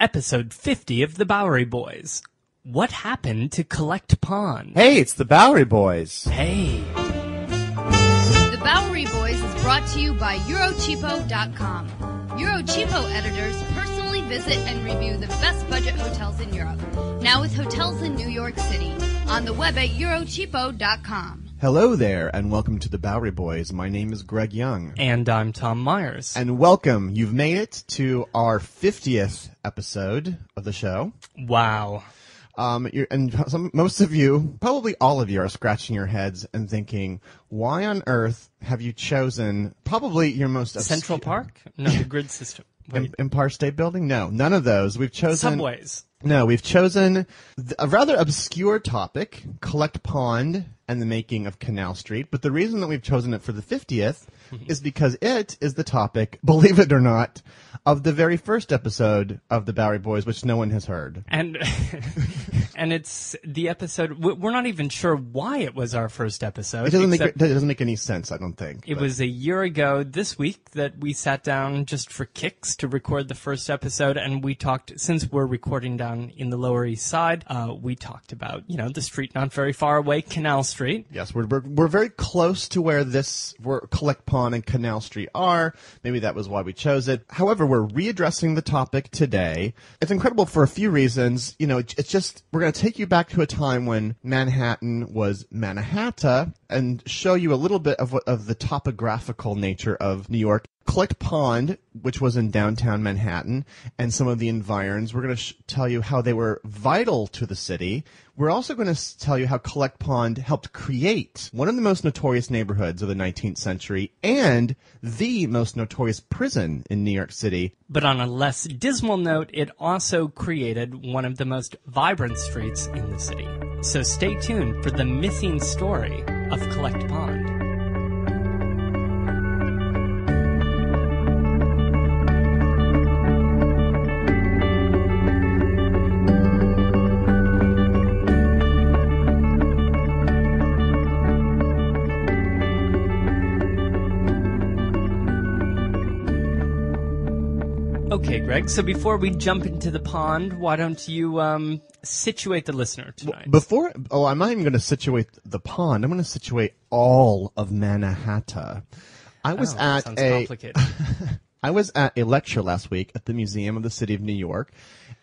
Episode 50 of The Bowery Boys. What happened to Collect Pond? Hey, it's the Bowery Boys. Hey. The Bowery Boys is brought to you by Eurocheapo.com. Eurocheapo editors personally visit and review the best budget hotels in Europe. Now with hotels in New York City. On the web at Eurocheapo.com. Hello there, and welcome to the Bowery Boys. My name is Greg Young. And I'm Tom Myers. And welcome. You've made it to our 50th episode of the show. wow. Um, and some, most of you, probably all of you, are scratching your heads and thinking, why on earth have you chosen probably your most obscure- Central Park? No, the grid system. Wait. Empire State Building? No, none of those. We've chosen Subways. No, we've chosen a rather obscure topic, Collect Pond and the making of Canal Street. But the reason that we've chosen it for the 50th is because it is the topic, believe it or not, of the very first episode of the Bowery Boys, which no one has heard. And and it's the episode. we- We're not even sure why it was our first episode. It doesn't make it doesn't make any sense, I don't think. It but- was a year ago this week that we sat down just for kicks to record the first episode, and we talked. Since we're recording down in the Lower East Side, uh, we talked about you know the street not very far away, Canal Street. Yes, we're, we're we're very close to where this where Collect Pond and Canal Street are. Maybe that was why we chose it. However, we're readdressing the topic today. It's incredible for a few reasons. You know, it- it's just we're going to take you back to a time when Manhattan was Manhattan and show you a little bit of of the topographical nature of New York. Collect Pond, which was in downtown Manhattan, and some of the environs. We're going to sh- tell you how they were vital to the city. We're also going to tell you how Collect Pond helped create one of the most notorious neighborhoods of the 19th century and the most notorious prison in New York City. But on a less dismal note, it also created one of the most vibrant streets in the city. So stay tuned for the missing story of Collect Pond. Okay, Greg. So before we jump into the pond, why don't you um, situate the listener tonight? Before, oh, I'm not even going to situate the pond. I'm going to situate all of Manhattan. I was Oh, at a. I was at a lecture last week at the Museum of the City of New York,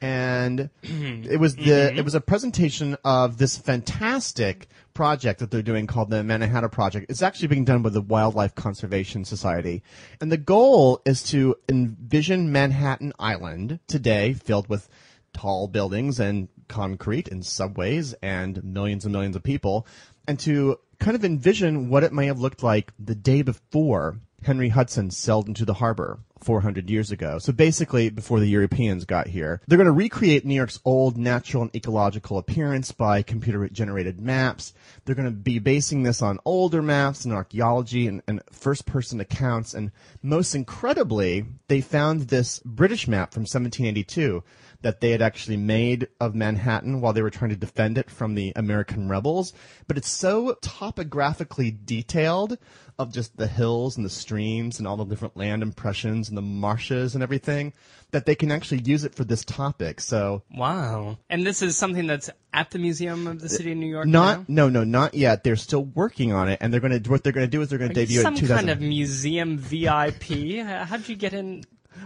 and it was the mm-hmm. it was a presentation of this fantastic project that they're doing called the Manhattan Project. It's actually being done by the Wildlife Conservation Society, and the goal is to envision Manhattan Island today filled with tall buildings and concrete and subways and millions and millions of people, and to kind of envision what it may have looked like the day before Henry Hudson sailed into the harbor 400 years ago. So basically, before the Europeans got here, they're going to recreate New York's old natural and ecological appearance by computer generated maps. They're going to be basing this on older maps and archaeology and, and first person accounts. And most incredibly, they found this British map from 1782 that they had actually made of Manhattan while they were trying to defend it from the American rebels. But it's so topographically detailed of just the hills and the streams and all the different land impressions and the marshes and everything that they can actually use it for this topic. So wow. And this is something that's at the Museum of the City of New York not now? no no not yet. They're still working on it and they're going to what they're going to do is they're going to Are you debut it some in 2000. kind of museum VIP. How- How'd you get in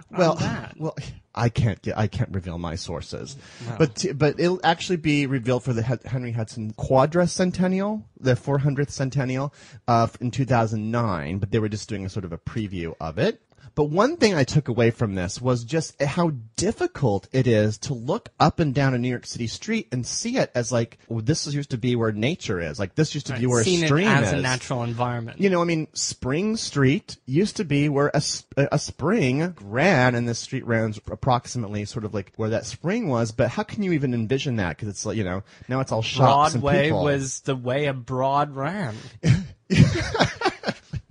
well, well, I can't get, I can't reveal my sources, but but it'll actually be revealed for the Henry Hudson Quadricentennial, the 400th centennial, uh, in 2009. But they were just doing a sort of a preview of it. But one thing I took away from this was just how difficult it is to look up and down a New York City street and see it as like well, this used to be where nature is. Like this used to be where Seen a stream it as is. a natural environment. You know, I mean, Spring Street used to be where a, a spring ran, and this street ran approximately sort of like where that spring was. But how can you even envision that? Because it's like you know now it's all shops and Broadway was the way a broad ran.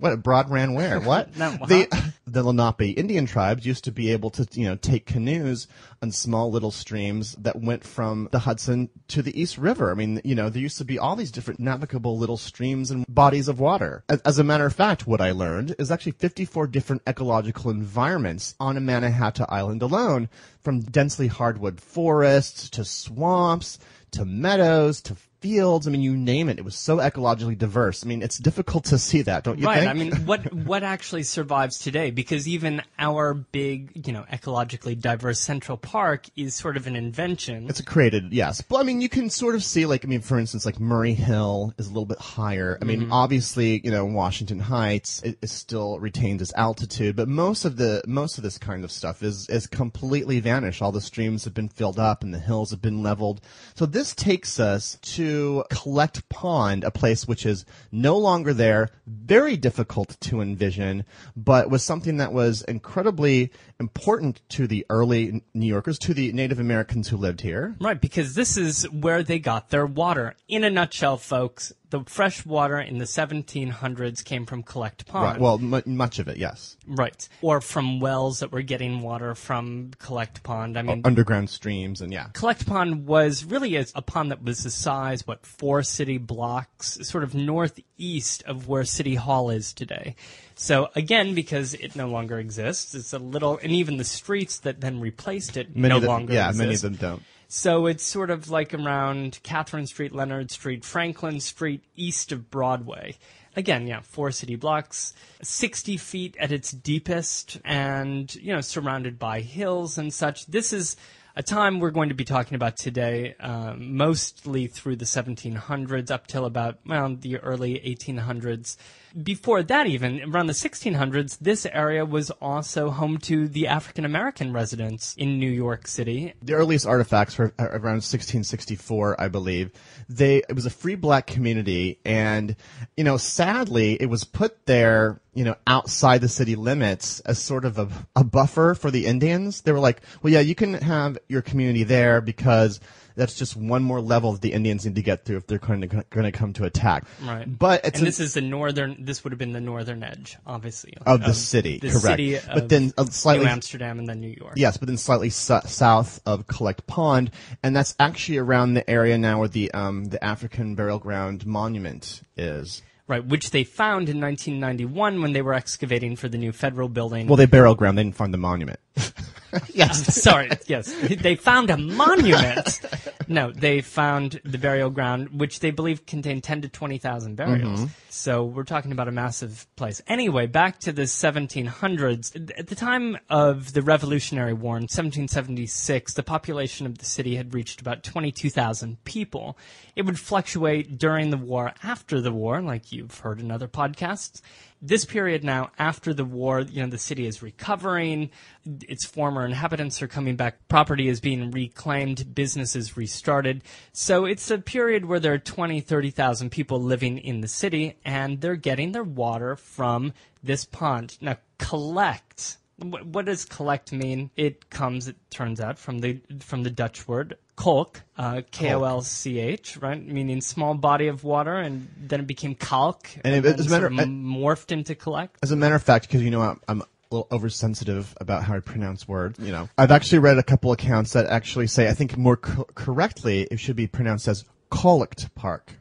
What a broad ran where? What? No, the the Lenape Indian tribes used to be able to you know take canoes on small little streams that went from the Hudson to the East River. I mean, you know, there used to be all these different navigable little streams and bodies of water. As, as a matter of fact, what I learned is actually 54 different ecological environments on a Manhattan Island alone, from densely hardwood forests to swamps to meadows to fields. I mean, you name it. It was so ecologically diverse. I mean, it's difficult to see that, don't you right. think? I mean, what what actually survives today? Because even our big, you know, ecologically diverse Central Park is sort of an invention. It's a created, yes. But I mean, you can sort of see, like, I mean, for instance, like Murray Hill is a little bit higher. I mean, mm-hmm. obviously, you know, Washington Heights it, it still retains its altitude, but most of the most of this kind of stuff is is completely vanished. All the streams have been filled up and the hills have been leveled. So this takes us to Collect Pond, a place which is no longer there, very difficult to envision, but was something that was incredibly important to the early New Yorkers, to the Native Americans who lived here. Right, because this is where they got their water. In a nutshell, folks, the fresh water in the 1700s came from Collect Pond. Right. Well, mu much of it, yes. Right. Or from wells that were getting water from Collect Pond. I mean, Underground streams and yeah. Collect Pond was really a, a pond that was the size, what, four city blocks, sort of northeast of where City Hall is today. So again, because it no longer exists, it's a little, and even the streets that then replaced it Many no them, longer yeah, exist. many of them don't. So it's sort of like around Catherine Street, Leonard Street, Franklin Street, east of Broadway. Again, yeah, four city blocks, 60 feet at its deepest, and, you know, surrounded by hills and such. This is a time we're going to be talking about today, um, mostly through the 1700s up till about, well, the early 1800s. Before that, even around the 1600s, this area was also home to the African American residents in New York City. The earliest artifacts were uh, around 1664, I believe. They it was a free black community, and you know, sadly, it was put there, you know, outside the city limits as sort of a, a buffer for the Indians. They were like, well, yeah, you can have your community there because that's just one more level that the Indians need to get through if they're going to going to come to attack. Right. But it's and an- this is the northern. This would have been the northern edge, obviously, Of the city, the correct. City But of then a slightly- New Amsterdam and then New York. Yes, but then slightly su- south of Collect Pond, and that's actually around the area now where the um, the African Burial Ground Monument is. Right, which they found in 1991 when they were excavating for the new federal building. Well, they burial ground. They didn't find the monument. yes, sorry, yes, they found a monument. no, they found the burial ground, which they believe contained 10 to 20,000 burials. Mm-hmm. So we're talking about a massive place. Anyway, back to the 1700s. At the time of the Revolutionary War in 1776, the population of the city had reached about 22,000 people. It would fluctuate during the war, after the war, like you've heard in other podcasts this period now after the war, you know, the city is recovering, its former inhabitants are coming back, property is being reclaimed, businesses restarted. So it's a period where there are 20, 30,000 people living in the city and they're getting their water from this pond. Now, collect. What does collect mean? It comes, it turns out, from the from the Dutch word kolk, uh, K O L C H, right? Meaning small body of water, and then it became kalk, And it- as a matter- sort of morphed into collect. As a matter of fact, because you know I'm, I'm a little oversensitive about how I pronounce words. You know, I've actually read a couple accounts that actually say I think more co- correctly it should be pronounced as Collect Park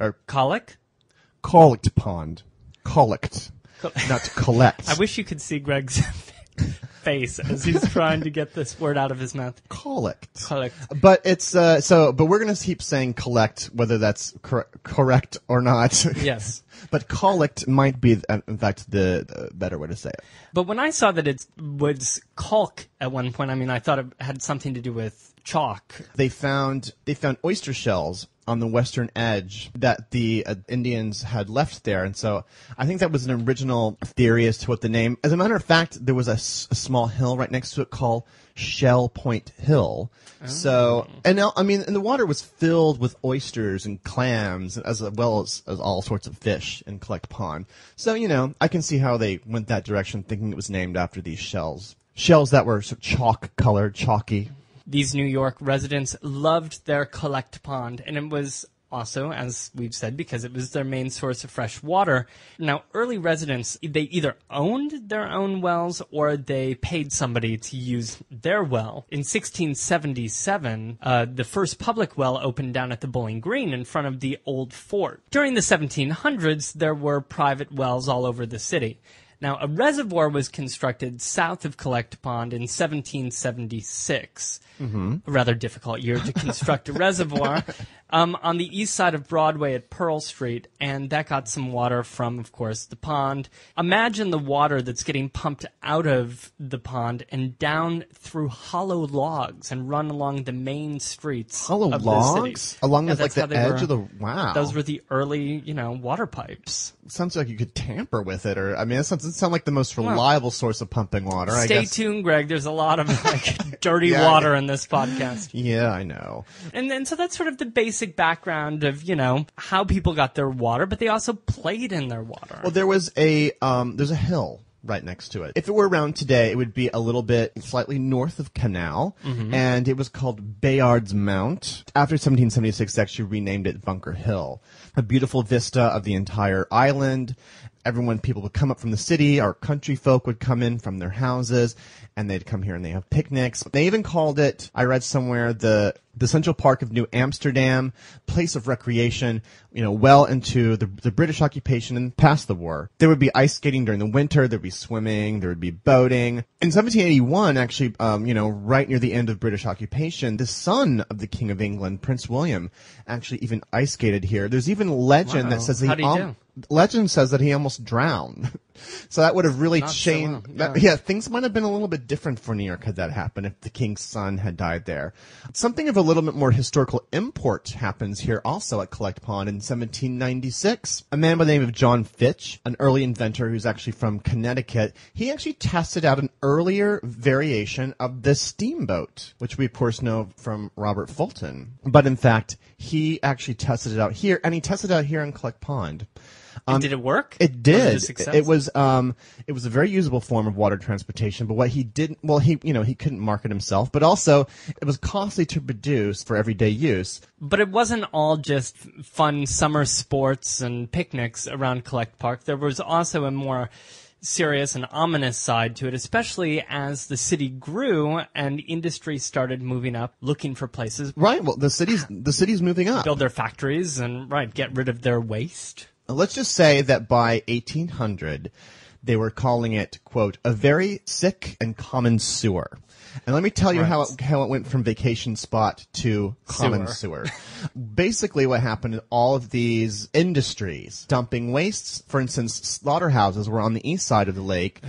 or Colic? Collect Pond. Collect, not to collect. I wish you could see Greg's face as he's trying to get this word out of his mouth. Collect. Collect. But it's uh, so. But we're gonna keep saying collect, whether that's cor- correct or not. Yes. But colic might be, uh, in fact, the better way to say it. But when I saw that it was caulk at one point, I mean, I thought it had something to do with chalk. They found they found oyster shells on the western edge that the uh, Indians had left there, and so I think that was an original theory as to what the name. As a matter of fact, there was a, s- a small hill right next to it called Shell Point Hill. So, oh. and now, I mean, and the water was filled with oysters and clams, as well as, as all sorts of fish in Collect Pond. So, you know, I can see how they went that direction, thinking it was named after these shells. Shells that were sort of chalk colored, chalky. These New York residents loved their collect pond, and it was also, as we've said, because it was their main source of fresh water. Now, early residents, they either owned their own wells or they paid somebody to use their well. In 1677, uh, the first public well opened down at the Bowling Green in front of the old fort. During the 1700s, there were private wells all over the city. Now, a reservoir was constructed south of Collect Pond in 1776. Mm-hmm. A rather difficult year to construct a reservoir. Um, on the east side of Broadway at Pearl Street, and that got some water from, of course, the pond. Imagine the water that's getting pumped out of the pond and down through hollow logs and run along the main streets Hollow of logs? the city. Along Yeah, the- like, the edge were- of the- wow. Those were the early, you know, water pipes. sounds like you could tamper with it, or I mean, it sounds, it sounds like the most reliable source of pumping water. I Stay tuned, Greg. There's a lot of like dirty Yeah, water in this podcast. Yeah, I know. And then so that's sort of the basic background of, you know, how people got their water, but they also played in their water. Well, there was a um, there's a hill right next to it. If it were around today, it would be a little bit slightly north of Canal, and it was called Bayard's Mount. After 1776, they actually renamed it Bunker Hill. A beautiful vista of the entire island. Everyone, people would come up from the city. Our country folk would come in from their houses, and they'd come here and they have picnics. They even called it. I read somewhere the the Central Park of New Amsterdam, place of recreation, you know, well into the, the British occupation and past the war. There would be ice skating during the winter, there'd be swimming, there would be boating. In 1781, actually, um, you know, right near the end of British occupation, the son of the King of England, Prince William, actually even ice skated here. There's even legend Wow. that says he al-? Legend says that he almost drowned. so that would have really Not so changed. that- yeah. yeah, things might have been a little bit different for New York had that happened if the king's son had died there. Something of a little bit more historical import happens here also at Collect Pond in 1796. A man by the name of John Fitch, an early inventor who's actually from Connecticut, he actually tested out an earlier variation of the steamboat, which we of course know from Robert Fulton. But in fact, he actually tested it out here, and he tested it out here in Collect Pond. And did it work? It did. success? It was um it was a very usable form of water transportation, but what he didn't well he you know, he couldn't market himself, but also it was costly to produce for everyday use. But it wasn't all just fun summer sports and picnics around Collect Park. There was also a more serious and ominous side to it, especially as the city grew and industry started moving up, looking for places, Right. Well, the city's the city's moving up. build their factories and right, get rid of their waste. Let's just say that by 1800 they were calling it quote a very sick and common sewer. And let me tell you how it, how it went from vacation spot to common sewer. Basically, what happened is all of these industries dumping wastes. For instance, slaughterhouses were on the east side of the lake.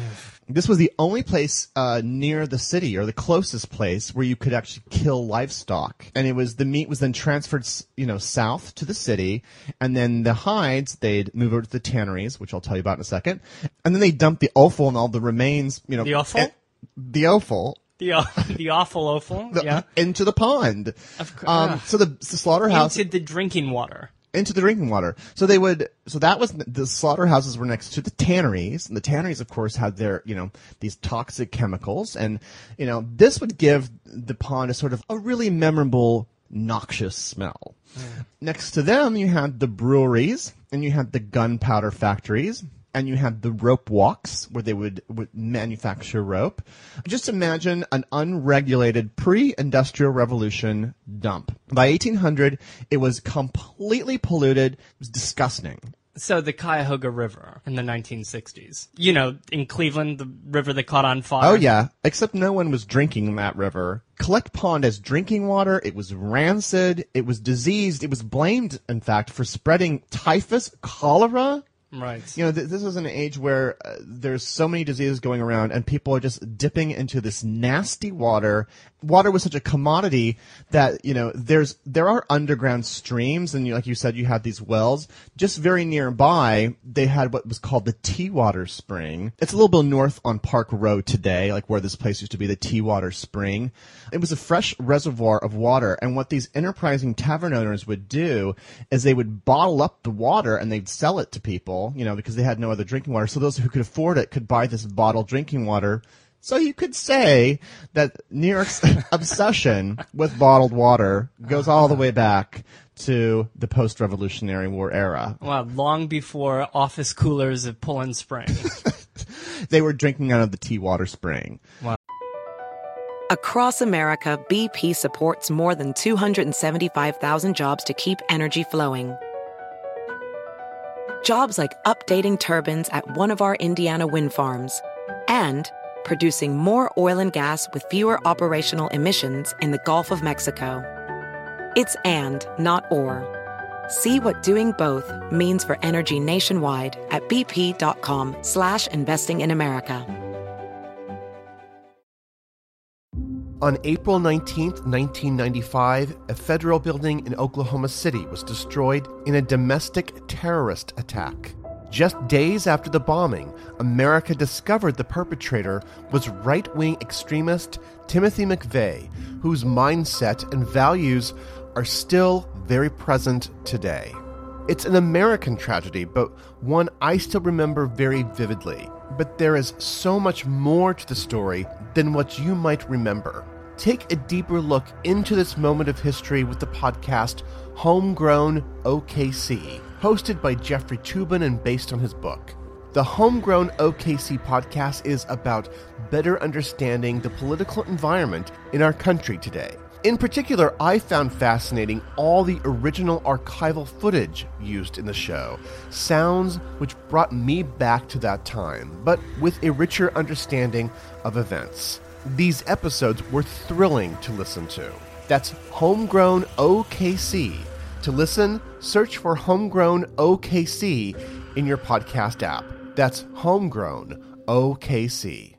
This was the only place uh, near the city, or the closest place, where you could actually kill livestock. And it was the meat was then transferred, you know, south to the city, and then the hides they'd move over to the tanneries, which I'll tell you about in a second, and then they dumped the offal and all the remains, you know, The offal? eh, the offal, The the awful awful, the- yeah, into the pond. Of course. Um, so the, the slaughterhouse into the drinking water. into the drinking water. So they would, so that was, the slaughterhouses were next to the tanneries, and the tanneries, of course, had their, you know, these toxic chemicals, and, you know, this would give the pond a sort of a really memorable, noxious smell. Next to them, you had the breweries, and you had the gunpowder factories, and you had the rope walks where they would, would manufacture rope. Just imagine an unregulated pre-industrial revolution dump. By 1800, it was completely polluted. It was disgusting. So the Cuyahoga River in the 1960s. You know, in Cleveland, the river that caught on fire. Oh yeah, except no one was drinking that river. Collect Pond as drinking water. It was rancid. It was diseased. It was blamed, in fact, for spreading typhus, cholera, Right. You know, th- this is an age where uh, there's so many diseases going around, and people are just dipping into this nasty water. Water was such a commodity that you know there's there are underground streams, and you, like you said, you had these wells. Just very nearby, they had what was called the Tea Water Spring. It's a little bit north on Park Row today, like where this place used to be, the Tea Water Spring. It was a fresh reservoir of water, and what these enterprising tavern owners would do is they would bottle up the water and they'd sell it to people, you know, because they had no other drinking water. So those who could afford it could buy this bottled drinking water. So you could say that New York's obsession with bottled water goes all the way back to the post-Revolutionary War era. Well, long before office coolers at Poland Spring. They were drinking out of the tea water Spring. Wow. Across America, BP supports more than 275,000 jobs to keep energy flowing. Jobs like updating turbines at one of our Indiana wind farms and producing more oil and gas with fewer operational emissions in the Gulf of Mexico. It's and, not or. See what doing both means for energy nationwide at bp.com slash investing in America. On April 19, 1995, a federal building in Oklahoma City was destroyed in a domestic terrorist attack. Just days after the bombing, America discovered the perpetrator was right wing extremist Timothy McVeigh, whose mindset and values are still very present today. It's an American tragedy, but one I still remember very vividly. But there is so much more to the story than what you might remember. Take a deeper look into this moment of history with the podcast Homegrown OKC, hosted by Jeffrey Toobin and based on his book. The Homegrown OKC podcast is about better understanding the political environment in our country today. In particular, I found fascinating all the original archival footage used in the show, sounds which brought me back to that time, but with a richer understanding of events. These episodes were thrilling to listen to. That's Homegrown OKC. To listen, search for Homegrown OKC in your podcast app. That's Homegrown OKC.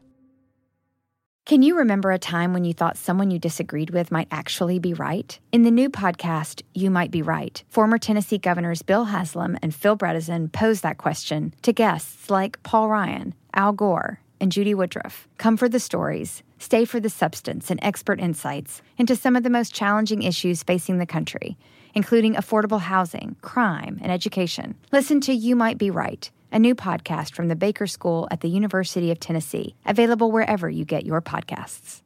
Can you remember a time when you thought someone you disagreed with might actually be right? In the new podcast, You Might Be Right, former Tennessee governors Bill Haslam and Phil Bredesen pose that question to guests like Paul Ryan, Al Gore, and Judy Woodruff. Come for the stories, stay for the substance and expert insights into some of the most challenging issues facing the country, including affordable housing, crime, and education. Listen to You Might Be Right a new podcast from the Baker School at the University of Tennessee, available wherever you get your podcasts.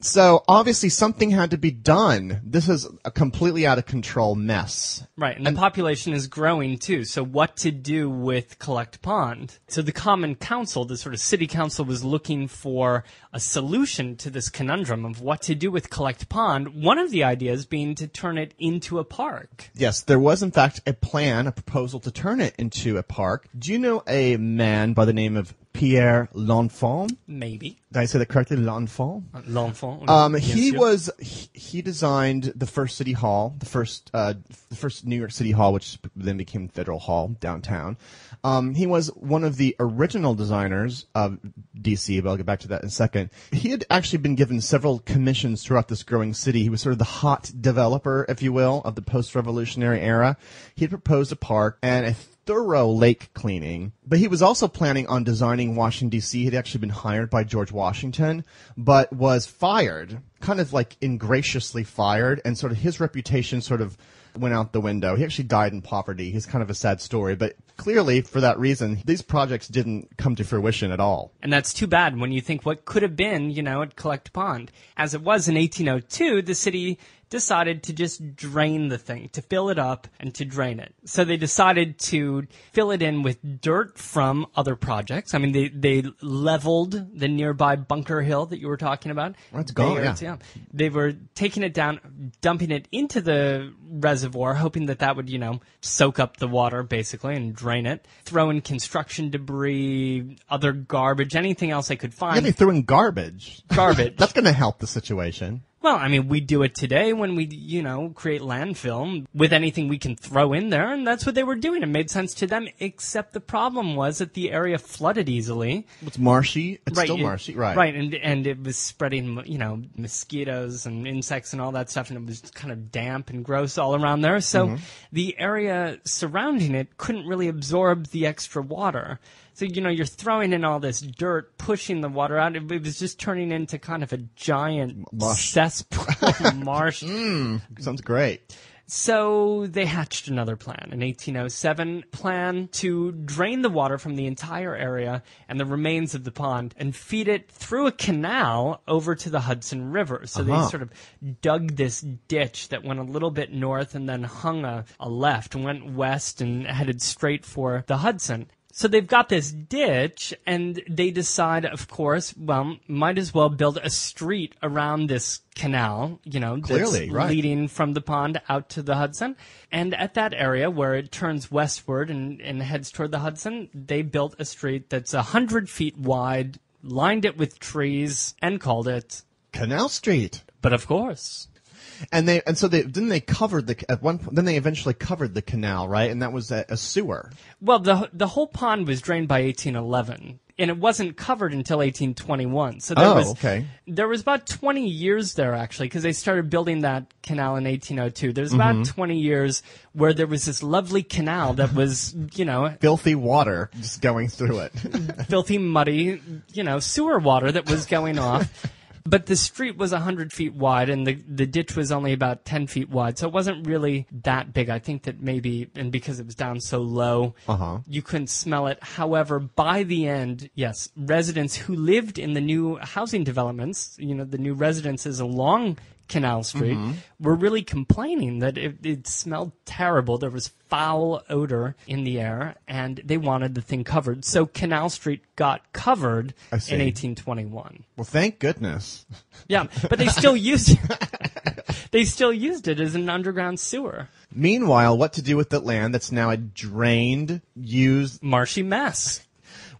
So obviously something had to be done. This is a completely out of control mess. Right, and the population is growing too. So what to do with Collect Pond? So the Common Council, the sort of city council, was looking for a solution to this conundrum of what to do with Collect Pond. One of the ideas being to turn it into a park. Yes, there was in fact a plan, a proposal to turn it into a park. Do you know a man by the name of Pierre L'Enfant? Maybe. Did I say that correctly? L'Enfant? L'enfant. Um, he was he, he designed the first city hall, the first uh, the first New York City Hall, which then became Federal Hall downtown. Um, he was one of the original designers of DC, but I'll get back to that in a second. He had actually been given several commissions throughout this growing city. He was sort of the hot developer, if you will, of the post-revolutionary era. He had proposed a park and a thorough lake cleaning, but he was also planning on designing Washington D.C. He'd actually been hired by George Washington, but was fired, kind of like ingraciously fired, and sort of his reputation sort of went out the window. He actually died in poverty. He's kind of a sad story, but clearly for that reason, these projects didn't come to fruition at all. And that's too bad when you think what could have been, you know, at Collect Pond. As it was in 1802, the city decided to just drain the thing, to fill it up and to drain it. So they decided to fill it in with dirt from other projects. I mean, they, they leveled the nearby Bunker Hill that you were talking about. That's gone, They- yeah. They were taking it down, dumping it into the reservoir, hoping that that would, you know, soak up the water basically and drain it. Throw in construction debris, other garbage, anything else they could Yeah, find. they threw in garbage. Garbage. That's going to help the situation. Well, I mean, we do it today when we, you know, create landfill with anything we can throw in there, and that's what they were doing. It made sense to them, except the problem was that the area flooded easily. It's marshy. It's still it- marshy, right? Right, and and it was spreading, you know, mosquitoes and insects and all that stuff, and it was kind of damp and gross all around there. So Mm-hmm. the area surrounding it couldn't really absorb the extra water. So you know, you're throwing in all this dirt, pushing the water out. It, it was just turning into kind of a giant Mush. cesspool marsh. Sounds great. So they hatched another plan, an 1807 plan to drain the water from the entire area and the remains of the pond and feed it through a canal over to the Hudson River. So Uh-huh. they sort of dug this ditch that went a little bit north and then hung a, a left, went west and headed straight for the Hudson. So they've got this ditch, and they decide, of course, well, might as well build a street around this canal, you know, Clearly, right. leading from the pond out to the Hudson. And at that area where it turns westward and, and heads toward the Hudson, they built a street that's a hundred feet wide, lined it with trees, and called it. Canal Street. But of course, And they and so they then they covered the at one point then they eventually covered the canal right and that was a, a sewer. well, the the whole pond was drained by 1811. And it wasn't covered until 1821. So there Oh, was okay. there was about 20 years there actually because they started building that canal in 1802. There's about Mm-hmm. 20 years where there was this lovely canal that was, you know, Filthy water just going through it. filthy, muddy, you know, sewer water that was going off. But the street was 100 feet wide and the, the ditch was only about 10 feet wide. So it wasn't really that big. I think that maybe, and because it was down so low, Uh-huh. you couldn't smell it. However, by the end, yes, residents who lived in the new housing developments, you know, the new residences along Canal Street, mm-hmm. were really complaining that it, it smelled terrible. There was foul odor in the air, and they wanted the thing covered. So Canal Street got covered in 1821. well, thank goodness. Yeah, but they still used they still used it as an underground sewer. Meanwhile, what to do with the land that's now a drained, used Marshy mess.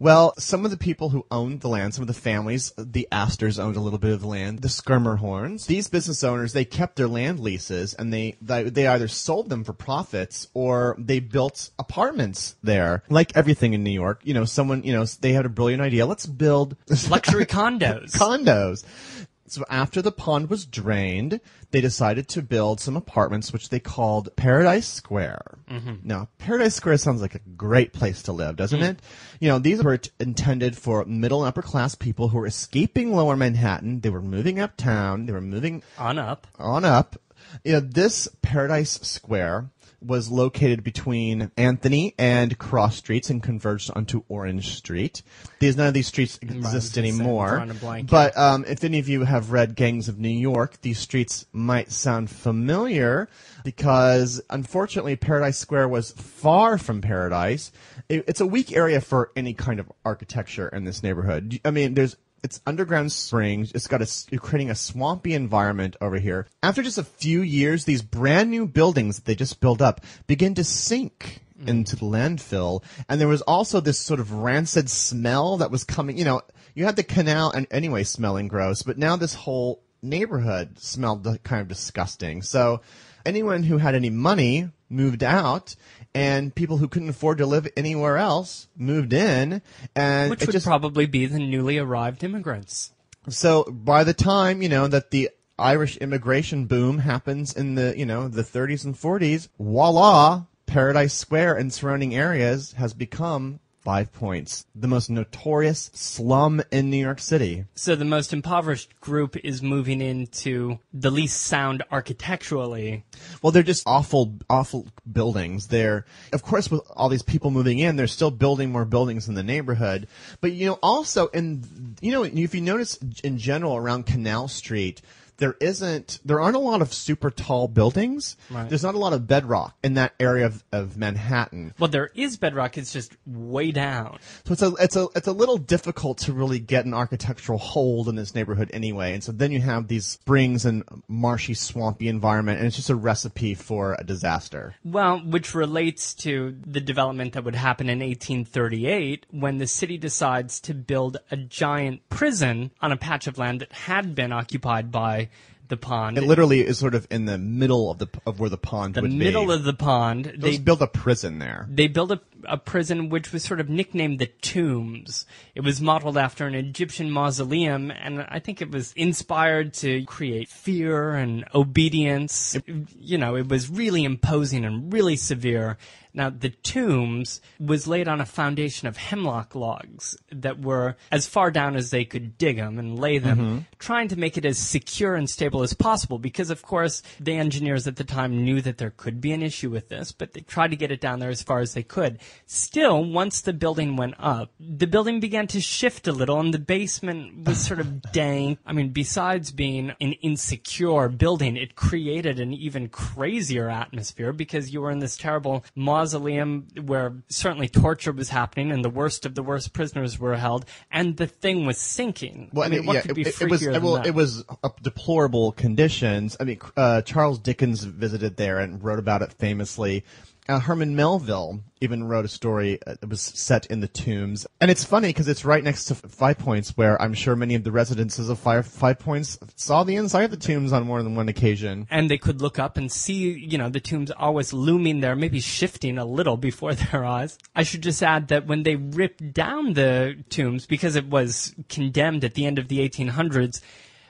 Well, some of the people who owned the land, some of the families, the Astors owned a little bit of land, the Schermerhorns. These business owners, they kept their land leases and they, they, they either sold them for profits or they built apartments there. Like everything in New York, you know, someone, you know, they had a brilliant idea. Let's build Luxury condos. condos. So after the pond was drained, they decided to build some apartments, which they called Paradise Square. Mm-hmm. Now, Paradise Square sounds like a great place to live, doesn't mm. it? You know, these were t- intended for middle and upper class people who were escaping lower Manhattan. They were moving uptown. They were moving On up. on up. You know, this Paradise Square was located between Anthony and Cross Streets and converged onto Orange Street. These none of these streets exist anymore. drawing a blank But um, if any of you have read Gangs of New York, these streets might sound familiar because unfortunately Paradise Square was far from paradise. It, it's a weak area for any kind of architecture in this neighborhood. I mean, there's it's underground springs. It's got a, you're creating a swampy environment over here. After just a few years, these brand new buildings that they just built up begin to sink hmm. into the landfill. And there was also this sort of rancid smell that was coming, you know, you had the canal and anyway smelling gross, but now this whole neighborhood smelled kind of disgusting. So anyone who had any money moved out and people who couldn't afford to live anywhere else moved in and Which would just probably be the newly arrived immigrants. so by the time, you know, that the Irish immigration boom happens in the, you know, the 30s and 40s, voila, Paradise Square and surrounding areas has become Five Points, the most notorious slum in New York City. So the most impoverished group is moving into the least sound architecturally. Well, they're just awful, awful buildings. They're, of course, with all these people moving in, they're still building more buildings in the neighborhood. But, you know, also and, you know, if you notice in general around Canal Street, there isn't, there aren't a lot of super tall buildings. Right. There's not a lot of bedrock in that area of, of Manhattan. Well, there is bedrock. It's just way down. So it's a, it's a, it's a little difficult to really get an architectural hold in this neighborhood anyway. And so then you have these springs and marshy, swampy environment, and it's just a recipe for a disaster. Well, which relates to the development that would happen in 1838 when the city decides to build a giant prison on a patch of land that had been occupied by the pond. It literally is sort of in the middle of the of where the pond would be. In the would middle be. of the pond. they They built a prison there. they built a, a prison which was sort of nicknamed the Tombs. It was modeled after an Egyptian mausoleum, and I think it was inspired to create fear and obedience. you know, it was really imposing and really severe. Now, the tombs was laid on a foundation of hemlock logs that were as far down as they could dig them and lay them, mm-hmm. trying to make it as secure and stable as possible. Because, of course, the engineers at the time knew that there could be an issue with this, but they tried to get it down there as far as they could. Still, once the building went up, the building began to shift a little, and the basement was sort of dank. I mean, besides being an insecure building, it created an even crazier atmosphere because you were in this terrible mausoleum where certainly torture was happening and the worst of the worst prisoners were held, and the thing was sinking. Well, I mean, what yeah, could be it, it was than well, that? it was uh, deplorable conditions. I mean, uh, Charles Dickens visited there and wrote about it famously. Uh, Herman Melville even wrote a story uh, that was set in the tombs, and it's funny because it's right next to Five Points, where I'm sure many of the residences of Five, Five Points saw the inside of the tombs on more than one occasion. and they could look up and see, you know, the tombs always looming there, maybe shifting a little before their eyes. I should just add that when they ripped down the tombs, because it was condemned at the end of the 1800s,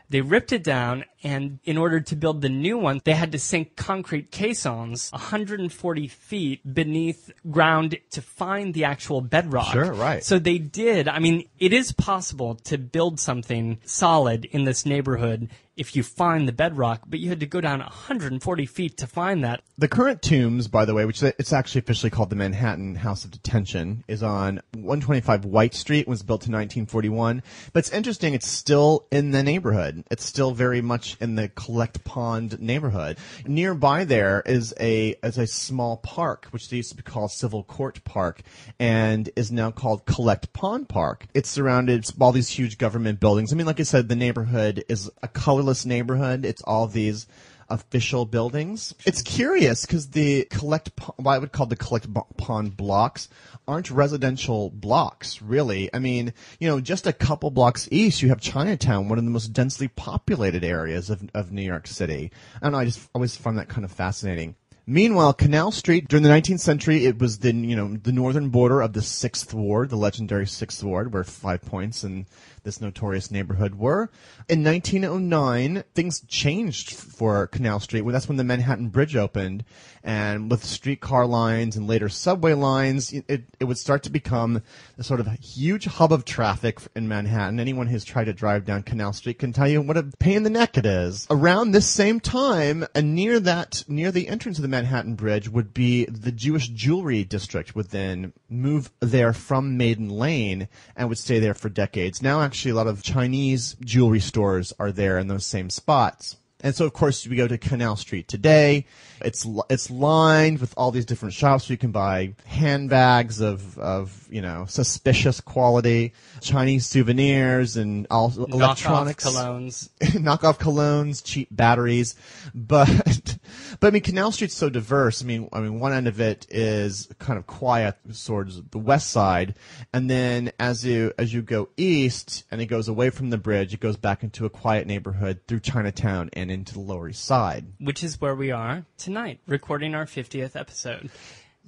they ripped it down, and in order to build the new one, they had to sink concrete caissons 140 feet beneath ground to find the actual bedrock. Sure, right. So they did. I mean, it is possible to build something solid in this neighborhood if you find the bedrock, but you had to go down 140 feet to find that. The current tombs, by the way, which it's actually officially called the Manhattan House of Detention, is on 125 White Street. It was built in 1941, but it's interesting. It's still in the neighborhood. It's still very much in the Collect Pond neighborhood. Nearby there is a is a small park, which they used to be called Civil Court Park, and is now called Collect Pond Park. It's surrounded by all these huge government buildings. I mean, like I said, the neighborhood is a colorless neighborhood. It's all these official buildings. It's curious because the collect, what I would call the collect pond blocks aren't residential blocks, really. I mean, you know, just a couple blocks east, you have Chinatown, one of the most densely populated areas of, of New York City. I don't know, I just always find that kind of fascinating. Meanwhile, Canal Street during the 19th century, it was the you know the northern border of the Sixth Ward, the legendary Sixth Ward, where Five Points and this notorious neighborhood were. In 1909, things changed for Canal Street. Well, that's when the Manhattan Bridge opened, and with streetcar lines and later subway lines, it, it would start to become a sort of huge hub of traffic in Manhattan. Anyone who's tried to drive down Canal Street can tell you what a pain in the neck it is. Around this same time, and near that, near the entrance of the Manhattan Bridge, would be the Jewish jewelry district. Would then move there from Maiden Lane and would stay there for decades. Now, actually, a lot of Chinese jewelry stores are there in those same spots. And so, of course, we go to Canal Street today. It's it's lined with all these different shops where you can buy handbags of of you know suspicious quality, Chinese souvenirs, and all electronics, colognes. knockoff colognes, cheap batteries. But but I mean, Canal Street's so diverse. I mean, I mean, one end of it is kind of quiet towards the west side, and then as you as you go east and it goes away from the bridge, it goes back into a quiet neighborhood through Chinatown and into the Lower East Side. which is where we are tonight, recording our 50th episode.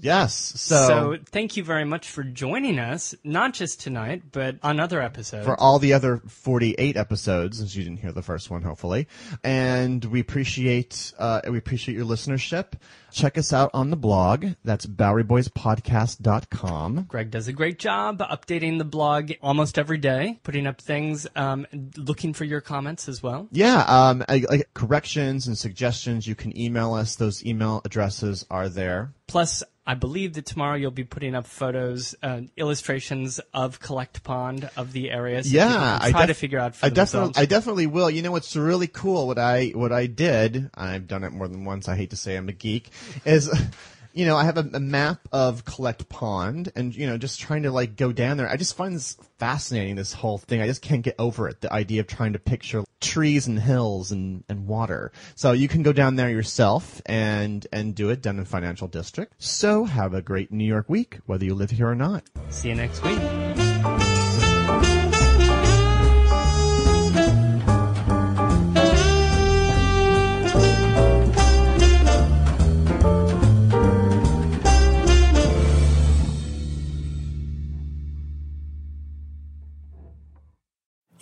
Yes. So, So, thank you very much for joining us, not just tonight, but on other episodes. for all the other 48 episodes, since you didn't hear the first one, hopefully, and we appreciate uh, we appreciate your listenership. Check us out on the blog. That's BoweryBoysPodcast.com. Greg does a great job updating the blog almost every day, putting up things, um, looking for your comments as well. Yeah, um, I- like corrections and suggestions, you can email us. Those email addresses are there. Plus, I believe that tomorrow you'll be putting up photos, uh, illustrations of Collect Pond of the area. So yeah, I try def- to figure out for I definitely. I definitely will. You know, what's really cool. What I, what I did, I've done it more than once. I hate to say I'm a geek, is. You know, I have a, a map of Collect Pond, and you know, just trying to like go down there. I just find this fascinating. This whole thing, I just can't get over it. The idea of trying to picture trees and hills and, and water. So you can go down there yourself and and do it down in Financial District. So have a great New York week, whether you live here or not. See you next week.